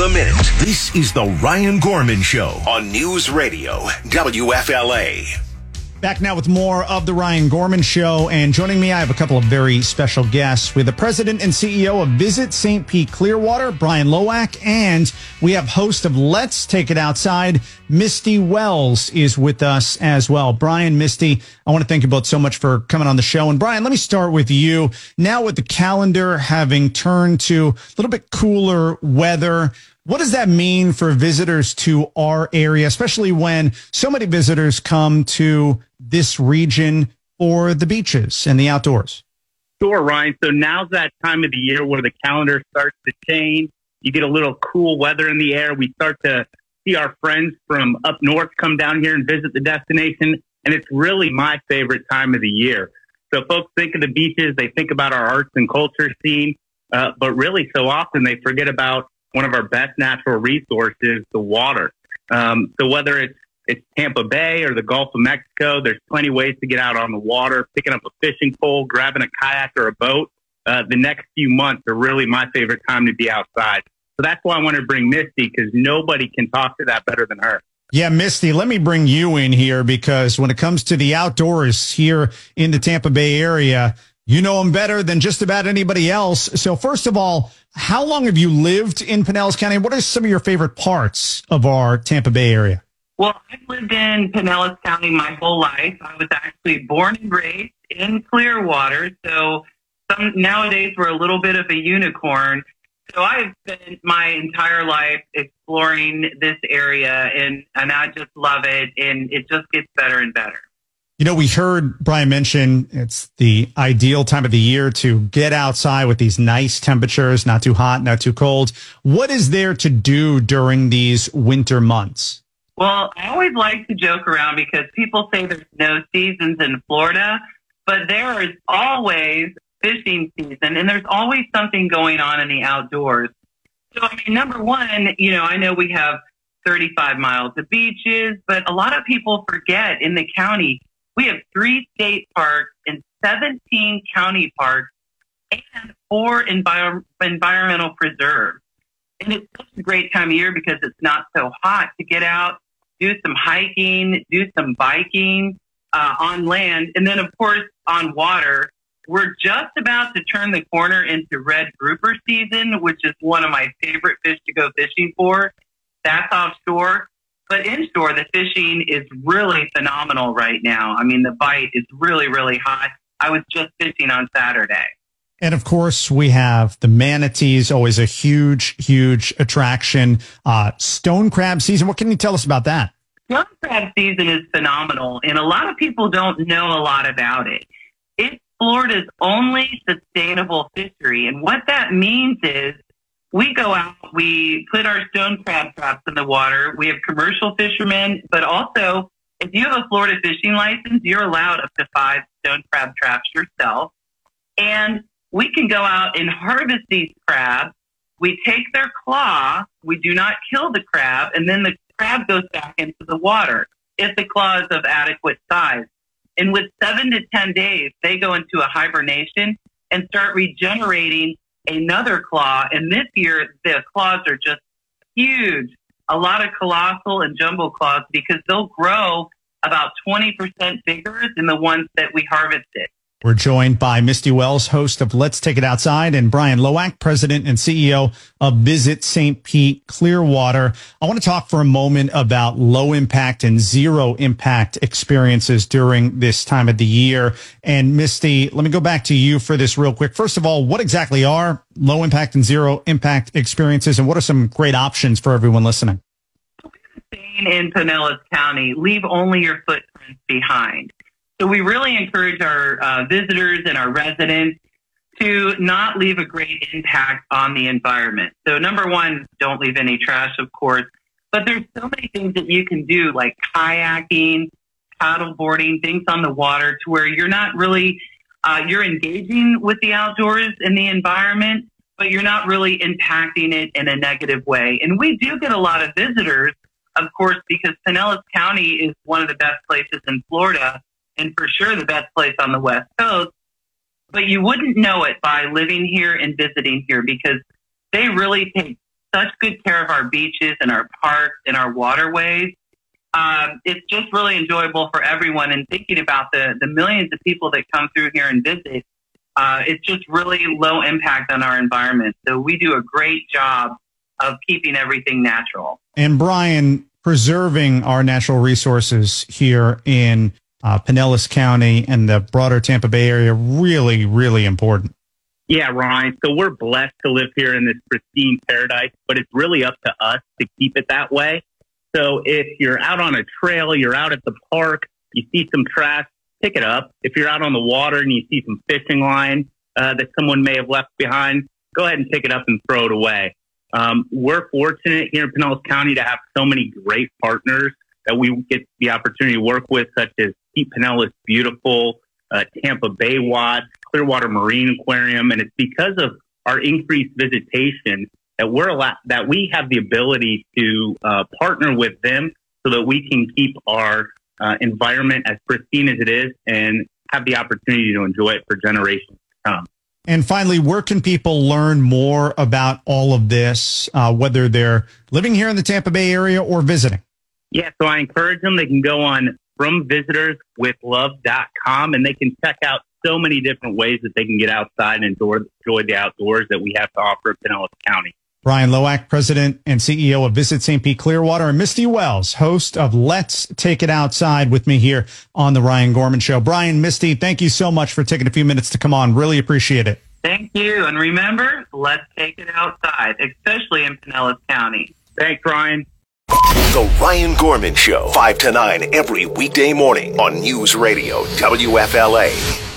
the minute. This is the Ryan Gorman Show on News Radio WFLA. Back now with more of the Ryan Gorman Show. And joining me, I have a couple of very special guests. with the president and CEO of Visit St. Pete Clearwater, Brian Lowack, and we have host of Let's Take It Outside, Misty Wells is with us as well. Brian, Misty, I want to thank you both so much for coming on the show. And Brian, let me start with you. Now with the calendar having turned to a little bit cooler weather, what does that mean for visitors to our area, especially when so many visitors come to this region for the beaches and the outdoors? Sure, Ryan. So now's that time of the year where the calendar starts to change. You get a little cool weather in the air. We start to see our friends from up north come down here and visit the destination. And it's really my favorite time of the year. So folks think of the beaches, they think about our arts and culture scene, uh, but really so often they forget about one of our best natural resources, the water. Um, so whether it's it's Tampa Bay or the Gulf of Mexico, there's plenty of ways to get out on the water, picking up a fishing pole, grabbing a kayak or a boat. Uh, the next few months are really my favorite time to be outside. So that's why I want to bring Misty because nobody can talk to that better than her. Yeah, Misty, let me bring you in here because when it comes to the outdoors here in the Tampa Bay area, you know them better than just about anybody else. So first of all, how long have you lived in Pinellas County? What are some of your favorite parts of our Tampa Bay area? Well, I've lived in Pinellas County my whole life. I was actually born and raised in Clearwater. So some, nowadays we're a little bit of a unicorn. So I've spent my entire life exploring this area and, and I just love it. And it just gets better and better. You know, we heard Brian mention it's the ideal time of the year to get outside with these nice temperatures, not too hot, not too cold. What is there to do during these winter months? Well, I always like to joke around because people say there's no seasons in Florida, but there is always fishing season and there's always something going on in the outdoors. So, I mean, number one, you know, I know we have 35 miles of beaches, but a lot of people forget in the county, we have three state parks and 17 county parks and four envir- environmental preserves. And it's such a great time of year because it's not so hot to get out, do some hiking, do some biking uh, on land. And then, of course, on water, we're just about to turn the corner into red grouper season, which is one of my favorite fish to go fishing for. That's offshore. But inshore, the fishing is really phenomenal right now. I mean, the bite is really, really hot. I was just fishing on Saturday. And of course, we have the manatees, always a huge, huge attraction. Uh, stone crab season. What can you tell us about that? Stone crab season is phenomenal, and a lot of people don't know a lot about it. It's Florida's only sustainable fishery. And what that means is we go out, we put our stone crab traps in the water. We have commercial fishermen, but also if you have a Florida fishing license, you're allowed up to five stone crab traps yourself. And we can go out and harvest these crabs. We take their claw. We do not kill the crab. And then the crab goes back into the water if the claw is of adequate size. And with seven to 10 days, they go into a hibernation and start regenerating another claw. And this year, the claws are just huge. A lot of colossal and jumbo claws because they'll grow about 20% bigger than the ones that we harvested. We're joined by Misty Wells, host of Let's Take It Outside, and Brian Lowack, president and CEO of Visit St. Pete Clearwater. I want to talk for a moment about low impact and zero impact experiences during this time of the year. And Misty, let me go back to you for this real quick. First of all, what exactly are low impact and zero impact experiences, and what are some great options for everyone listening? In Pinellas County, leave only your footprints behind. So we really encourage our uh, visitors and our residents to not leave a great impact on the environment. So number one, don't leave any trash, of course. But there's so many things that you can do, like kayaking, paddle boarding, things on the water, to where you're not really uh, you're engaging with the outdoors and the environment, but you're not really impacting it in a negative way. And we do get a lot of visitors, of course, because Pinellas County is one of the best places in Florida and for sure the best place on the West Coast. But you wouldn't know it by living here and visiting here because they really take such good care of our beaches and our parks and our waterways. Um, it's just really enjoyable for everyone. And thinking about the, the millions of people that come through here and visit, uh, it's just really low impact on our environment. So we do a great job of keeping everything natural. And Brian, preserving our natural resources here in uh, Pinellas County and the broader Tampa Bay area really, really important. Yeah, Ryan. So we're blessed to live here in this pristine paradise, but it's really up to us to keep it that way. So if you're out on a trail, you're out at the park, you see some trash, pick it up. If you're out on the water and you see some fishing line uh, that someone may have left behind, go ahead and pick it up and throw it away. Um, we're fortunate here in Pinellas County to have so many great partners that we get the opportunity to work with, such as Keep Pinellas Beautiful, uh, Tampa Bay Watch, Clearwater Marine Aquarium, and it's because of our increased visitation that we're allowed, that we have the ability to uh, partner with them so that we can keep our uh, environment as pristine as it is and have the opportunity to enjoy it for generations to come. And finally, where can people learn more about all of this, uh, whether they're living here in the Tampa Bay area or visiting? Yeah, so I encourage them. They can go on fromvisitorswithlove.com and they can check out so many different ways that they can get outside and enjoy, enjoy the outdoors that we have to offer in Pinellas County. Brian Lowack, President and CEO of Visit St. Pete Clearwater, and Misty Wells, host of Let's Take It Outside with me here on the Ryan Gorman Show. Brian, Misty, thank you so much for taking a few minutes to come on. Really appreciate it. Thank you. And remember, let's take it outside, especially in Pinellas County. Thanks, Ryan. The Ryan Gorman Show, 5 to 9 every weekday morning on News Radio WFLA.